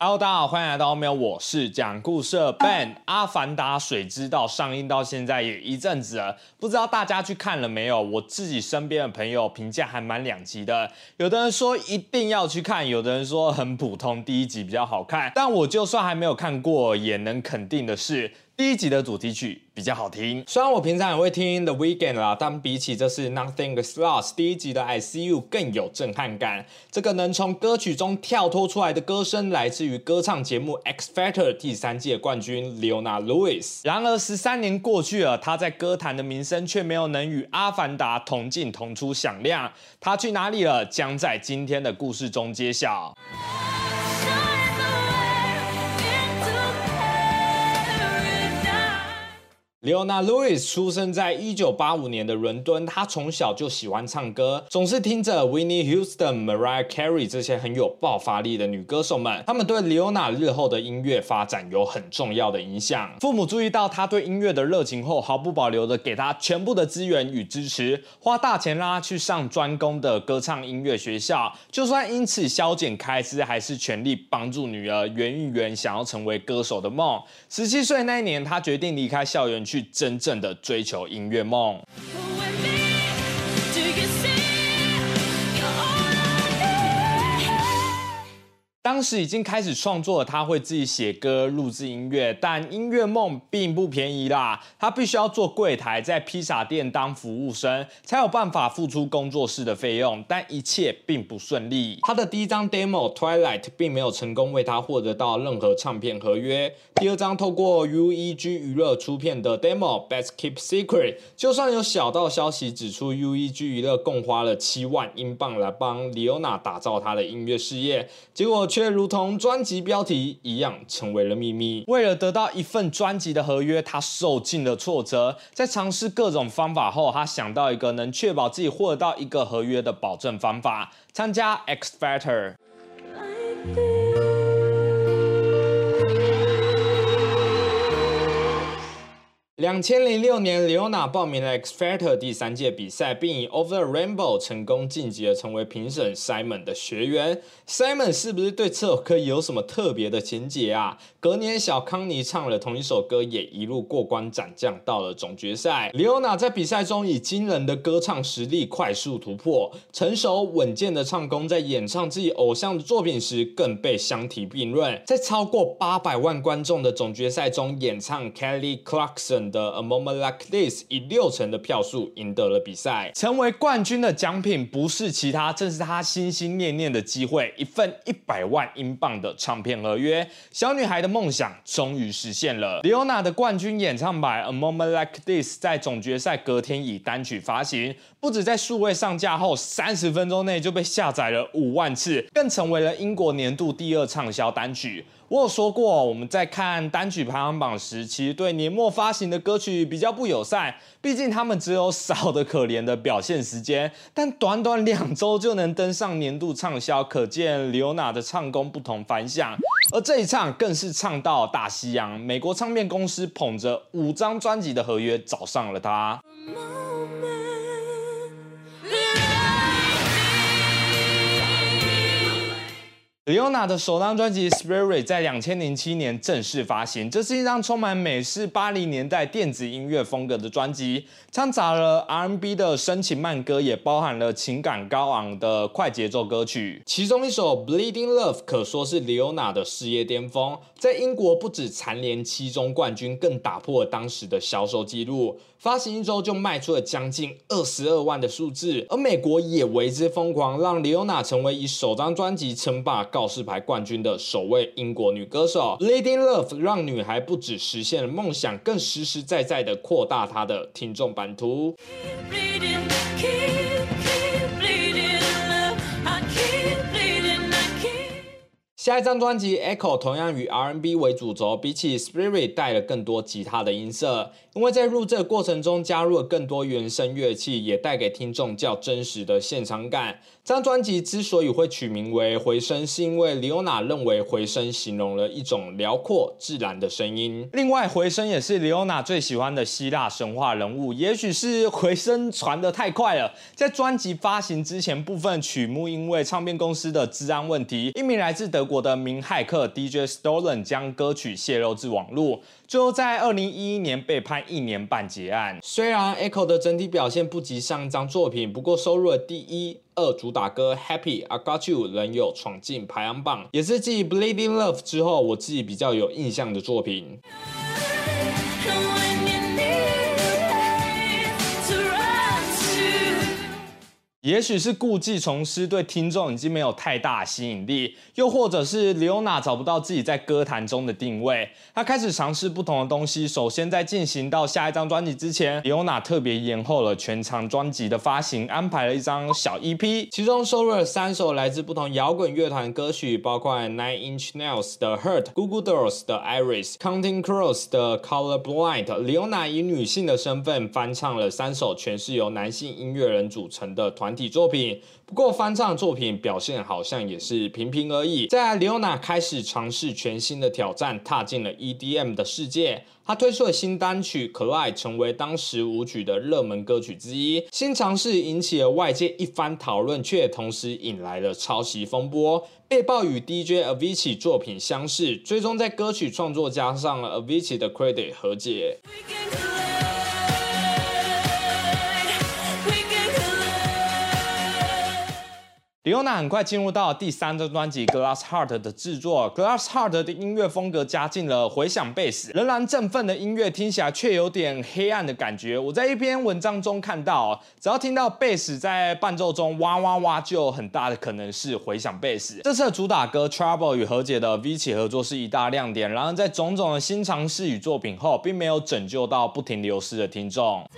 Hello，大家好，欢迎来到喵，我是讲故事的 Ben。《阿凡达：水之道》上映到现在也一阵子了，不知道大家去看了没有？我自己身边的朋友评价还蛮两极的，有的人说一定要去看，有的人说很普通，第一集比较好看。但我就算还没有看过，也能肯定的是。第一集的主题曲比较好听，虽然我平常也会听 The Weeknd 啦，但比起这是 Nothing Is Lost 第一集的 I See You 更有震撼感。这个能从歌曲中跳脱出来的歌声，来自于歌唱节目 X Factor 第三届冠军 Leona Lewis。然而十三年过去了，他在歌坛的名声却没有能与阿凡达同进同出响亮。他去哪里了？将在今天的故事中揭晓。Leona Lewis 出生在一九八五年的伦敦，她从小就喜欢唱歌，总是听着 Winnie Houston、Mariah Carey 这些很有爆发力的女歌手们，他们对 Leona 日后的音乐发展有很重要的影响。父母注意到她对音乐的热情后，毫不保留的给她全部的资源与支持，花大钱让她去上专攻的歌唱音乐学校，就算因此削减开支，还是全力帮助女儿圆一圆想要成为歌手的梦。十七岁那一年，她决定离开校园。去真正的追求音乐梦。当时已经开始创作了，他会自己写歌、录制音乐，但音乐梦并不便宜啦。他必须要做柜台，在披萨店当服务生，才有办法付出工作室的费用。但一切并不顺利。他的第一张 demo Twilight 并没有成功为他获得到任何唱片合约。第二张透过 UEG 娱乐出片的 demo Best Keep Secret，就算有小道消息指出 UEG 娱乐共花了七万英镑来帮 Leona 打造他的音乐事业，结果。却如同专辑标题一样成为了秘密。为了得到一份专辑的合约，他受尽了挫折。在尝试各种方法后，他想到一个能确保自己获得到一个合约的保证方法：参加 X Factor。两千零六年，Leona 报名了 X Factor 第三届比赛，并以 Over the Rainbow 成功晋级了，成为评审 Simon 的学员。Simon 是不是对这首歌有什么特别的情节啊？隔年，小康尼唱了同一首歌，也一路过关斩将到了总决赛。Leona 在比赛中以惊人的歌唱实力快速突破，成熟稳健的唱功，在演唱自己偶像的作品时更被相提并论。在超过八百万观众的总决赛中，演唱 Kelly Clarkson。的 A Moment Like This 以六成的票数赢得了比赛，成为冠军的奖品不是其他，正是他心心念念的机会——一份一百万英镑的唱片合约。小女孩的梦想终于实现了。Leona 的冠军演唱版 A Moment Like This 在总决赛隔天以单曲发行，不止在数位上架后三十分钟内就被下载了五万次，更成为了英国年度第二畅销单曲。我有说过，我们在看单曲排行榜时，其实对年末发行的歌曲比较不友善，毕竟他们只有少的可怜的表现时间，但短短两周就能登上年度畅销，可见刘娜的唱功不同凡响。而这一唱更是唱到大西洋，美国唱片公司捧着五张专辑的合约找上了他。Leona 的首张专辑《Spirit》在两千零七年正式发行。这是一张充满美式八零年代电子音乐风格的专辑，掺杂了 R&B 的深情慢歌，也包含了情感高昂的快节奏歌曲。其中一首《Bleeding Love》可说是 Leona 的事业巅峰，在英国不止蝉联七中冠军，更打破了当时的销售记录。发行一周就卖出了将近二十二万的数字，而美国也为之疯狂，让 Leona 成为以首张专辑称霸告示牌冠军的首位英国女歌手。Leading Love 让女孩不止实现了梦想，更实实在在的扩大她的听众版图。下一张专辑《Echo》同样以 R&B 为主轴，比起《Spirit》带了更多吉他的音色，因为在录制的过程中加入了更多原声乐器，也带给听众较真实的现场感。这张专辑之所以会取名为《回声》，是因为 Leona 认为回声形容了一种辽阔自然的声音。另外，回声也是 Leona 最喜欢的希腊神话人物。也许是回声传得太快了，在专辑发行之前，部分曲目因为唱片公司的治安问题，一名来自德国。的名骇客 DJ Stolen 将歌曲泄露至网络，最后在二零一一年被判一年半结案。虽然 Echo 的整体表现不及上一张作品，不过收入了第一、二主打歌 Happy I Got You 仍有闯进排行榜，也是继 Bleeding Love 之后我自己比较有印象的作品。也许是故技重施，对听众已经没有太大吸引力，又或者是 Leona 找不到自己在歌坛中的定位，他开始尝试不同的东西。首先，在进行到下一张专辑之前，Leona 特别延后了全长专辑的发行，安排了一张小 EP，其中收录了三首来自不同摇滚乐团歌曲，包括 Nine Inch Nails 的 Hurt、Google Dolls 的 Iris、Counting Crows 的 Color Blind。Leona 以女性的身份翻唱了三首全是由男性音乐人组成的团。体作品，不过翻唱作品表现好像也是平平而已。在 Leona 开始尝试全新的挑战，踏进了 EDM 的世界。他推出了新单曲《Collide》，成为当时舞曲的热门歌曲之一。新尝试引起了外界一番讨论，却同时引来了抄袭风波。被曝与 DJ Avicii 作品相似，最终在歌曲创作加上了 Avicii 的 credit 和解。李欧娜很快进入到第三张专辑《Glass Heart》的制作，《Glass Heart》的音乐风格加进了回响贝斯，仍然振奋的音乐听起来却有点黑暗的感觉。我在一篇文章中看到，只要听到贝斯在伴奏中哇哇哇，就有很大的可能是回响贝斯。这次的主打歌《Trouble》与何洁的 V 起合作是一大亮点，然而在种种的新尝试与作品后，并没有拯救到不停流失的听众。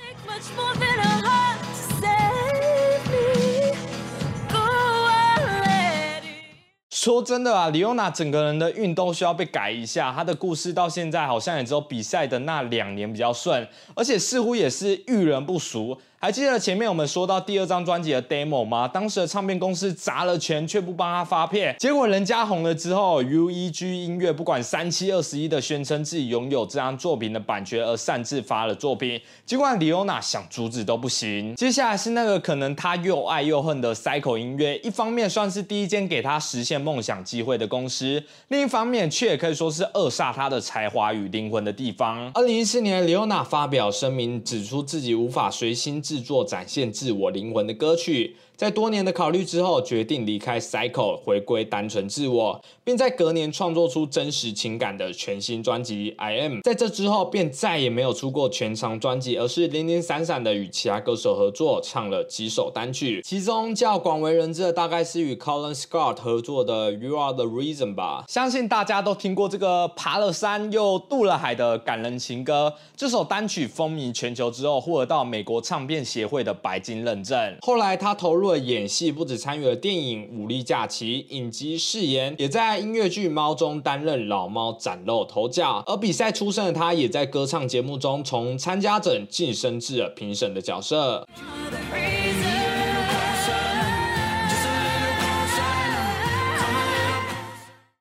说真的啊，李欧娜整个人的运动需要被改一下。她的故事到现在好像也只有比赛的那两年比较顺，而且似乎也是遇人不淑。还记得前面我们说到第二张专辑的 demo 吗？当时的唱片公司砸了钱却不帮他发片，结果人家红了之后，UEG 音乐不管三七二十一的宣称自己拥有这张作品的版权而擅自发了作品，尽管李欧娜想阻止都不行。接下来是那个可能他又爱又恨的 Cycle 音乐，一方面算是第一间给他实现梦想机会的公司，另一方面却也可以说是扼杀他的才华与灵魂的地方。二零一四年，李欧娜发表声明，指出自己无法随心。制作展现自我灵魂的歌曲。在多年的考虑之后，决定离开 Cycle，回归单纯自我，并在隔年创作出真实情感的全新专辑《I Am》。在这之后，便再也没有出过全长专辑，而是零零散散的与其他歌手合作，唱了几首单曲。其中较广为人知的，大概是与 Colin Scott 合作的《You Are the Reason》吧。相信大家都听过这个爬了山又渡了海的感人情歌。这首单曲风靡全球之后，获得到美国唱片协会的白金认证。后来他投入。演戏不止参与了电影《武力假期》影集誓言，也在音乐剧《猫》中担任老猫崭露头角。而比赛出身的他，也在歌唱节目中从参加者晋升至了评审的角色。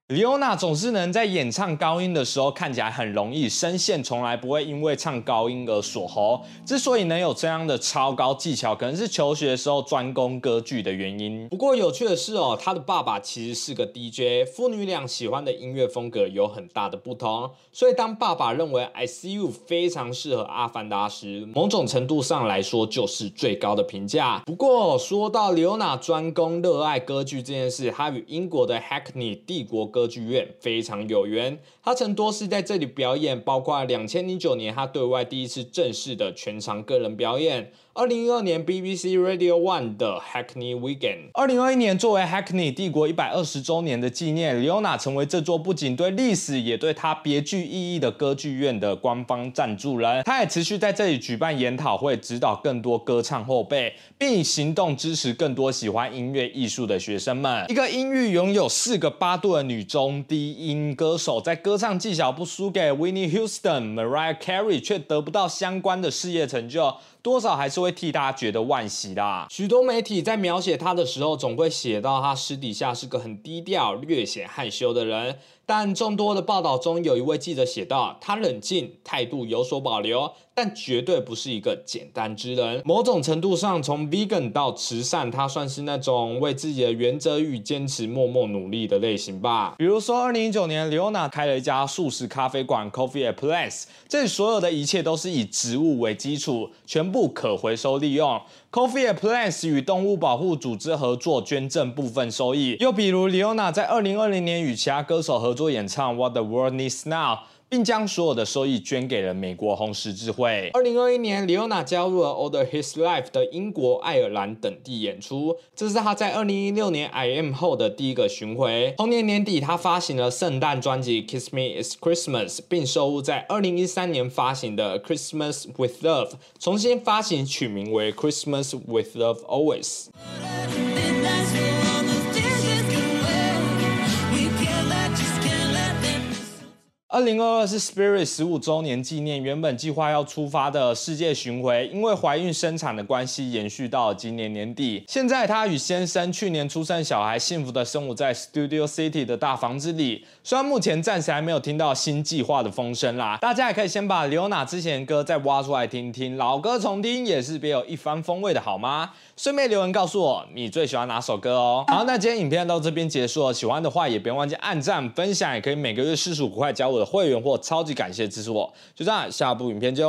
李欧娜总是能在演唱高音的时候看起来很容易，声线从来不会因为唱高音而锁喉。之所以能有这样的超高技巧，可能是求学时候专攻歌剧的原因。不过有趣的是哦，他的爸爸其实是个 DJ，父女俩喜欢的音乐风格有很大的不同。所以当爸爸认为 I See You 非常适合阿凡达时，某种程度上来说就是最高的评价。不过说到李欧娜专攻热爱歌剧这件事，他与英国的 Hackney 帝国歌歌剧院非常有缘，他曾多次在这里表演，包括两千零九年他对外第一次正式的全场个人表演。二零一二年 BBC Radio One 的 Hackney Weekend。二零二一年作为 Hackney 帝国一百二十周年的纪念，Leona 成为这座不仅对历史也对他别具意义的歌剧院的官方赞助人。他也持续在这里举办研讨会，指导更多歌唱后辈，并以行动支持更多喜欢音乐艺术的学生们。一个音域拥有四个八度的女中低音歌手，在歌唱技巧不输给 Winnie Houston、Mariah Carey，却得不到相关的事业成就。多少还是会替大家觉得惋惜啦。许多媒体在描写他的时候，总会写到他私底下是个很低调、略显害羞的人。但众多的报道中，有一位记者写道，他冷静，态度有所保留。但绝对不是一个简单之人。某种程度上，从 vegan 到慈善，他算是那种为自己的原则与坚持默默努力的类型吧。比如说，二零一九年，Leona 开了一家素食咖啡馆 Coffee at Plants，这里所有的一切都是以植物为基础，全部可回收利用。Coffee at Plants 与动物保护组织合作，捐赠部分收益。又比如，Leona 在二零二零年与其他歌手合作演唱 What the World Needs Now。并将所有的收益捐给了美国红十字会。二零二一年，李欧娜加入了 Old His Life 的英国、爱尔兰等地演出，这是他在二零一六年 I M 后的第一个巡回。同年年底，他发行了圣诞专辑《Kiss Me It's Christmas》，并收录在二零一三年发行的《Christmas with Love》，重新发行取名为《Christmas with Love Always》。二零二二是 Spirit 十五周年纪念，原本计划要出发的世界巡回，因为怀孕生产的关系，延续到今年年底。现在她与先生去年出生小孩，幸福的生活在 Studio City 的大房子里。虽然目前暂时还没有听到新计划的风声啦，大家也可以先把刘娜之前的歌再挖出来听听，老歌重听也是别有一番风味的好吗？顺便留言告诉我你最喜欢哪首歌哦。好，那今天影片到这边结束了，喜欢的话也别忘记按赞、分享，也可以每个月四十五块加我的会员或超级感谢支持我。就这样，下部影片见。